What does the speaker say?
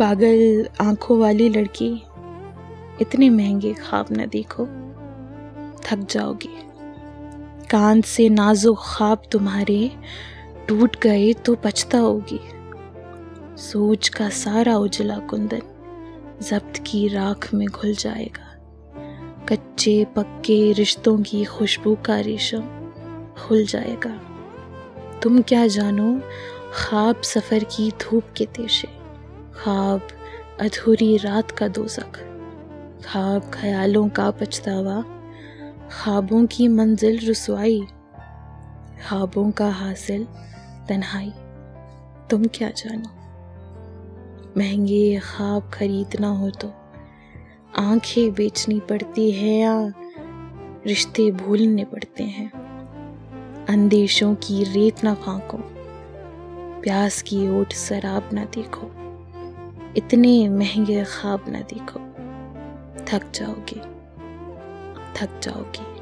पागल आँखों वाली लड़की, इतने महँगे ख्वाब न देखो, थक जाओगे। कान से नाजुक ख्वाब तुम्हारे टूट गए तो पछताओगी सोच का सारा उजला कुंदन जब्त की राख में घुल जाएगा। कच्चे पक्के रिश्तों की खुशबू का रेशम खुल जाएगा। तुम क्या जानो, ख्वाब सफ़र की धूप के तेशे ख्वाब अधूरी रात का दोजक ख्वाब ख्यालों का पछतावा ख्वाबों की मंजिल रसवाई ख्वाबों का हासिल तन्हाई। तुम क्या जानो? महँगे ख्वाब खरीदना हो तो आँखें बेचनी पड़ती है या रिश्ते भूलने पड़ते हैं? अंदेशों की रेत ना फांको प्यास की ओट शराब ना देखो। इतने महँगे ख्वाब न देखो। थक जाओगी। थक जाओगी।